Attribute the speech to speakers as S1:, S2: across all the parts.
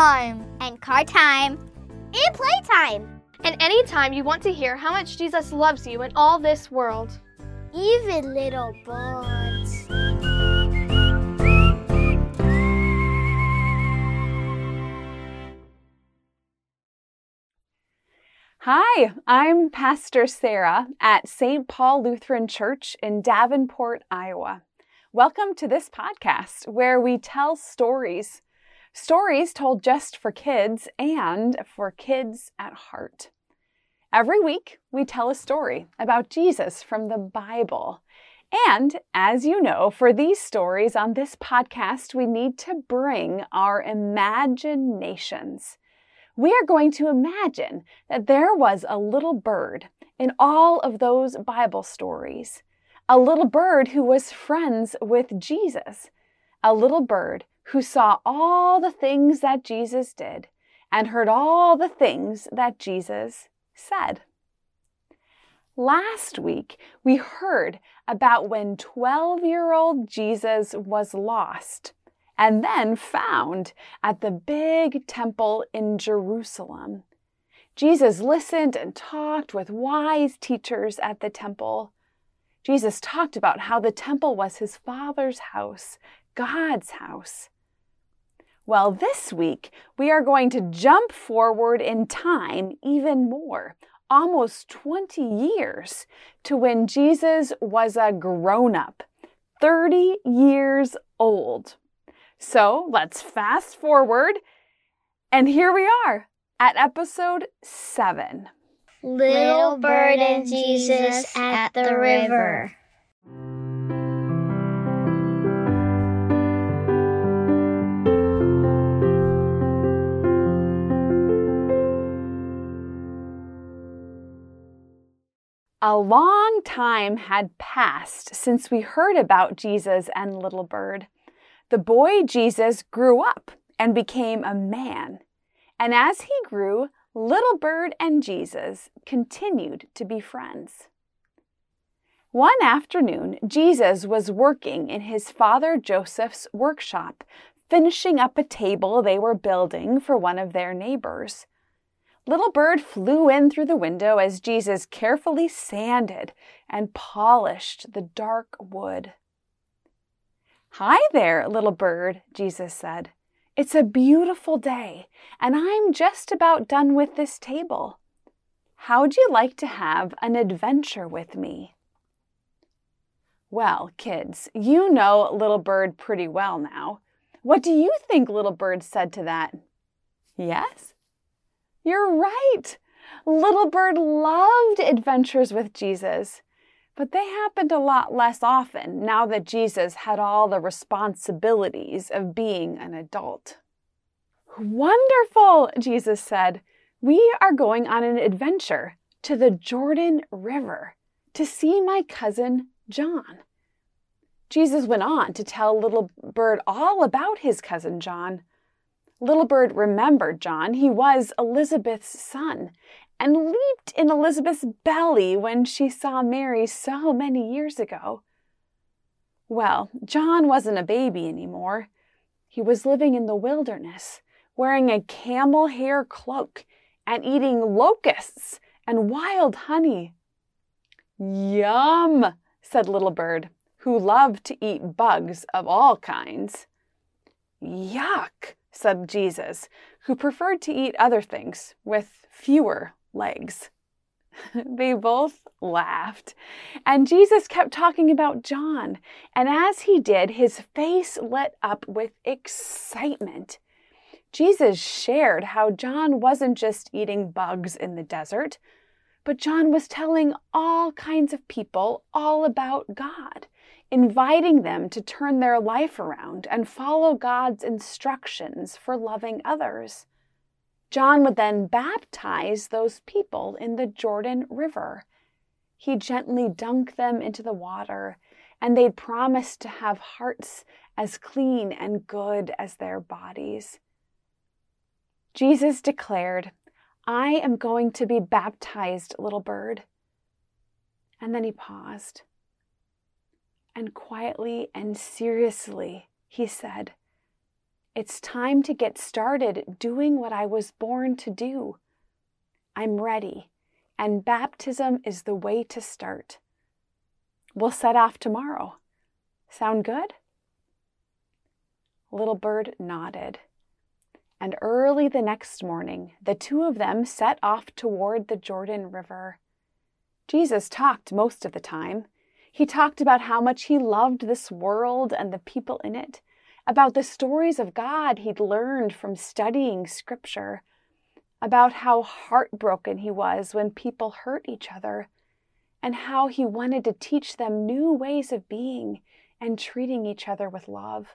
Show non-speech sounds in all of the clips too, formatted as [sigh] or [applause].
S1: stories for bedtime,
S2: and car time,
S3: and playtime.
S4: And anytime you want to hear how much Jesus loves you in all this world.
S3: Even little birds.
S5: Hi, I'm Pastor Sarah at St. Paul Lutheran Church in Davenport, Iowa. Welcome to this podcast where we tell stories. Stories told just for kids and for kids at heart. Every week, we tell a story about Jesus from the Bible. And as you know, for these stories on this podcast, we need to bring our imaginations we are going to imagine that there was a little bird in all of those Bible stories, a little bird who was friends with Jesus, a little bird who saw all the things that Jesus did and heard all the things that Jesus said. Last week, we heard about when 12 year old Jesus was lost and then found at the big temple in Jerusalem. Jesus listened and talked with wise teachers at the temple. Jesus talked about how the temple was his Father's house, God's house. Well, this week we are going to jump forward in time even more, almost 20 years, to when Jesus was a grown up, 30 years old. So let's fast forward. And here we are at episode 7.
S3: Little Bird and Jesus at the river.
S5: A long time had passed since we heard about Jesus and Little Bird. The boy Jesus grew up and became a man. And as he grew, Little Bird and Jesus continued to be friends. One afternoon, Jesus was working in his father Joseph's workshop, finishing up a table they were building for one of their neighbors. Little Bird flew in through the window as Jesus carefully sanded and polished the dark wood. Hi there, little bird, Jesus said. It's a beautiful day, and I'm just about done with this table. How'd you like to have an adventure with me? Well, kids, you know Little Bird pretty well now. What do you think Little Bird said to that? Yes? You're right. Little Bird loved adventures with Jesus but they happened a lot less often now that Jesus had all the responsibilities of being an adult. Wonderful, Jesus said. We are going on an adventure to the Jordan River to see my cousin John. Jesus went on to tell Little Bird all about his cousin John. Little Bird remembered John. He was Elizabeth's son, and leaped in Elizabeth's belly when she saw Mary so many years ago. Well, John wasn't a baby anymore. He was living in the wilderness, wearing a camel hair cloak and eating locusts and wild honey. Yum, said Little Bird, who loved to eat bugs of all kinds. Yuck, said Jesus, who preferred to eat other things with fewer legs. [laughs] they both laughed. And Jesus kept talking about John. And as he did, his face lit up with excitement. Jesus shared how John wasn't just eating bugs in the desert, but John was telling all kinds of people all about God, inviting them to turn their life around and follow God's instructions for loving others. John would then baptize those people in the Jordan River. He gently dunked them into the water, and they'd promised to have hearts as clean and good as their bodies. Jesus declared, I am going to be baptized, little bird. And then he paused. And quietly and seriously, he said, It's time to get started doing what I was born to do. I'm ready, and baptism is the way to start. We'll set off tomorrow. Sound good? Little Bird nodded. And early the next morning, the two of them set off toward the Jordan River. Jesus talked most of the time. He talked about how much he loved this world and the people in it, about the stories of God he'd learned from studying Scripture, about how heartbroken he was when people hurt each other, and how he wanted to teach them new ways of being and treating each other with love.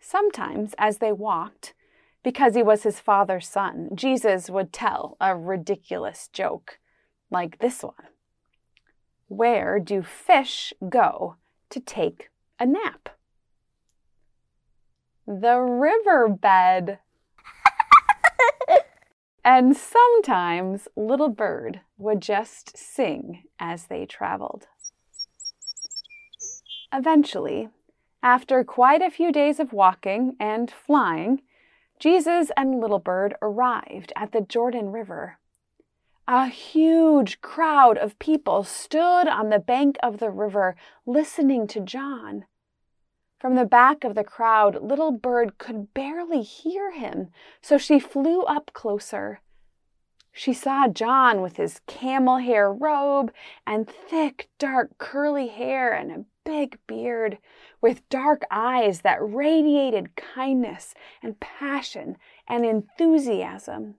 S5: Sometimes, as they walked, because he was his father's son, Jesus would tell a ridiculous joke like this one Where do fish go to take a nap? The riverbed. [laughs] and sometimes Little Bird would just sing as they traveled. Eventually, after quite a few days of walking and flying, Jesus and Little Bird arrived at the Jordan River. A huge crowd of people stood on the bank of the river listening to John. From the back of the crowd, Little Bird could barely hear him, so she flew up closer. She saw John with his camel hair robe and thick, dark, curly hair and a big beard, with dark eyes that radiated kindness and passion and enthusiasm.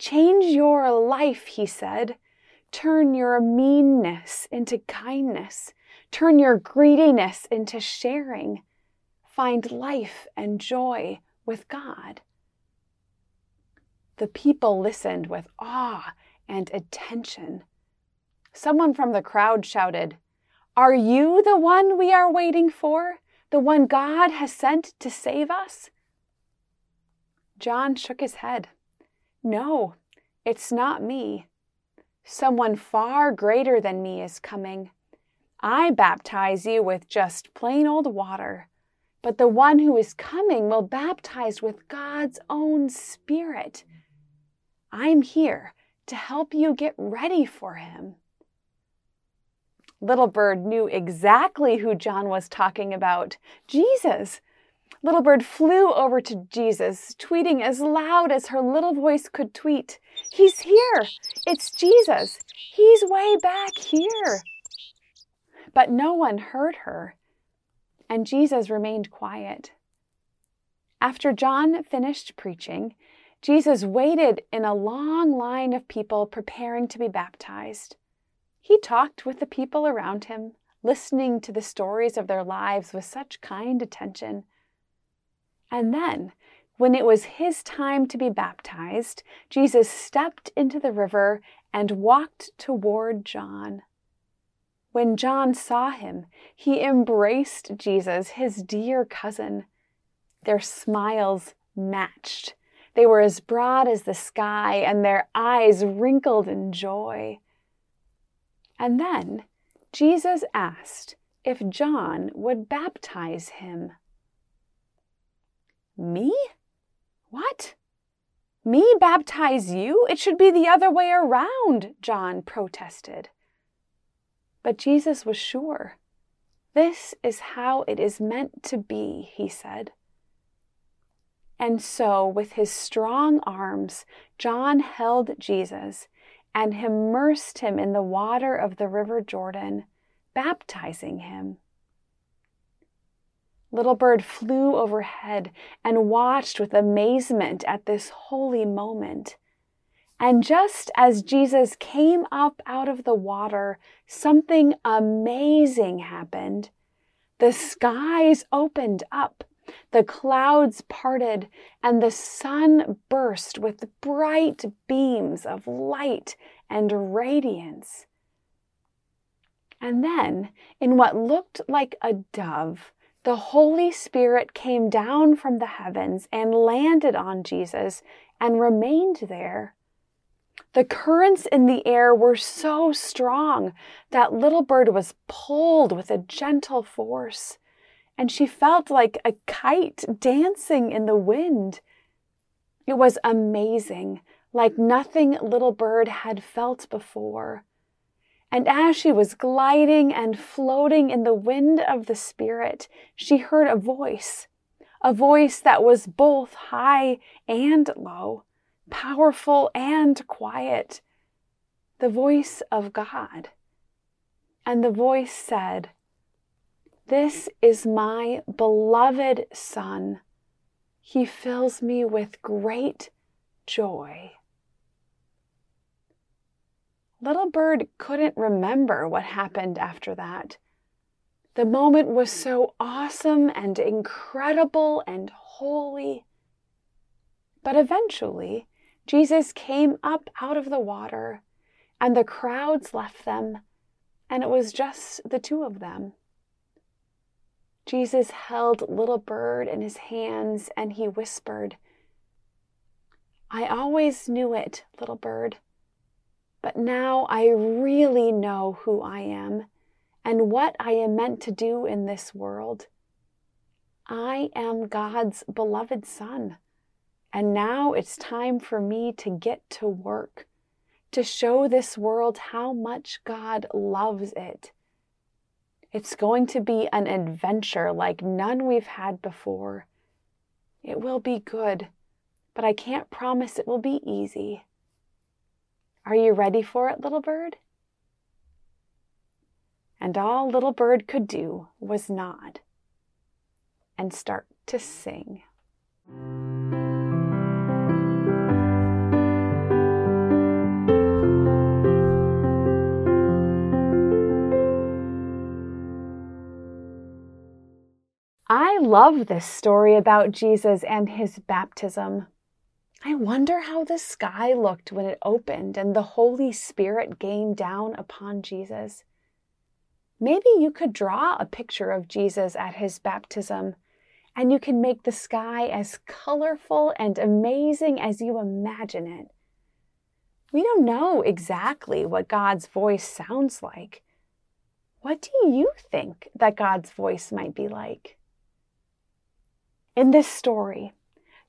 S5: Change your life, he said. Turn your meanness into kindness. Turn your greediness into sharing. Find life and joy with God. The people listened with awe and attention. Someone from the crowd shouted, Are you the one we are waiting for? The one God has sent to save us? John shook his head. No, it's not me. Someone far greater than me is coming. I baptize you with just plain old water, but the one who is coming will baptize with God's own Spirit. I'm here to help you get ready for him. Little Bird knew exactly who John was talking about Jesus. Little Bird flew over to Jesus, tweeting as loud as her little voice could tweet He's here! It's Jesus! He's way back here! But no one heard her, and Jesus remained quiet. After John finished preaching, Jesus waited in a long line of people preparing to be baptized. He talked with the people around him, listening to the stories of their lives with such kind attention. And then, when it was his time to be baptized, Jesus stepped into the river and walked toward John. When John saw him, he embraced Jesus, his dear cousin. Their smiles matched they were as broad as the sky, and their eyes wrinkled in joy. And then Jesus asked if John would baptize him. Me? What? Me baptize you? It should be the other way around, John protested. But Jesus was sure. This is how it is meant to be, he said. And so, with his strong arms, John held Jesus and immersed him in the water of the river Jordan, baptizing him. Little Bird flew overhead and watched with amazement at this holy moment. And just as Jesus came up out of the water, something amazing happened. The skies opened up the clouds parted, and the sun burst with bright beams of light and radiance. And then, in what looked like a dove, the Holy Spirit came down from the heavens and landed on Jesus and remained there. The currents in the air were so strong that Little Bird was pulled with a gentle force and she felt like a kite dancing in the wind. It was amazing, like nothing little bird had felt before. And as she was gliding and floating in the wind of the Spirit, she heard a voice, a voice that was both high and low, powerful and quiet, the voice of God. And the voice said, this is my beloved Son. He fills me with great joy. Little Bird couldn't remember what happened after that. The moment was so awesome and incredible and holy. But eventually, Jesus came up out of the water, and the crowds left them, and it was just the two of them. Jesus held Little Bird in his hands and he whispered, I always knew it, Little Bird, but now I really know who I am and what I am meant to do in this world. I am God's beloved Son, and now it's time for me to get to work, to show this world how much God loves it it's going to be an adventure like none we've had before. It will be good, but I can't promise it will be easy. Are you ready for it, little bird? And all little bird could do was nod and start to sing. I love this story about Jesus and his baptism. I wonder how the sky looked when it opened and the Holy Spirit came down upon Jesus. Maybe you could draw a picture of Jesus at his baptism, and you can make the sky as colorful and amazing as you imagine it. We don't know exactly what God's voice sounds like. What do you think that God's voice might be like? In this story,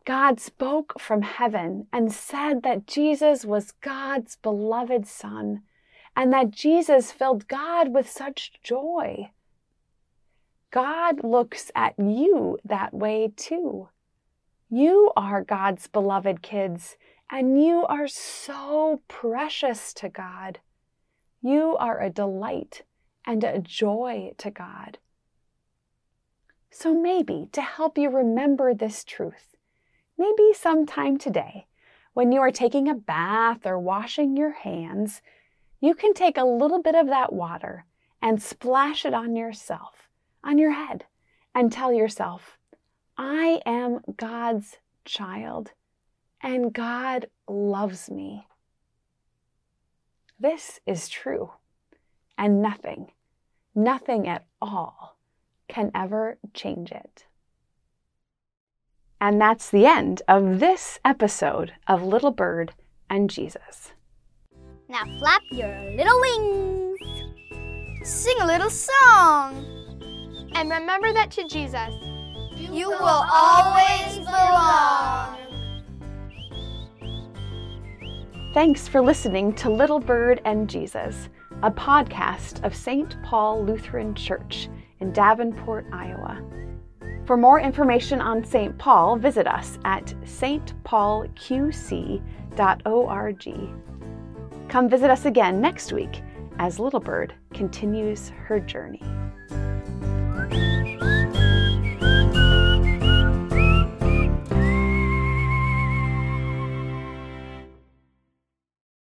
S5: God spoke from heaven and said that Jesus was God's beloved Son and that Jesus filled God with such joy. God looks at you that way too. You are God's beloved kids, and you are so precious to God. You are a delight and a joy to God. So maybe to help you remember this truth, maybe sometime today, when you are taking a bath or washing your hands, you can take a little bit of that water and splash it on yourself, on your head, and tell yourself, I am God's child, and God loves me. This is true, and nothing, nothing at all can ever change it. And that's the end of this episode of Little Bird and Jesus.
S3: Now flap your little wings. Sing a little song.
S4: And remember that to Jesus,
S3: you will always belong.
S5: Thanks for listening to Little Bird and Jesus, a podcast of St. Paul Lutheran Church in Davenport, Iowa. For more information on St. Paul, visit us at stpaulqc.org. Come visit us again next week as Little Bird continues her journey.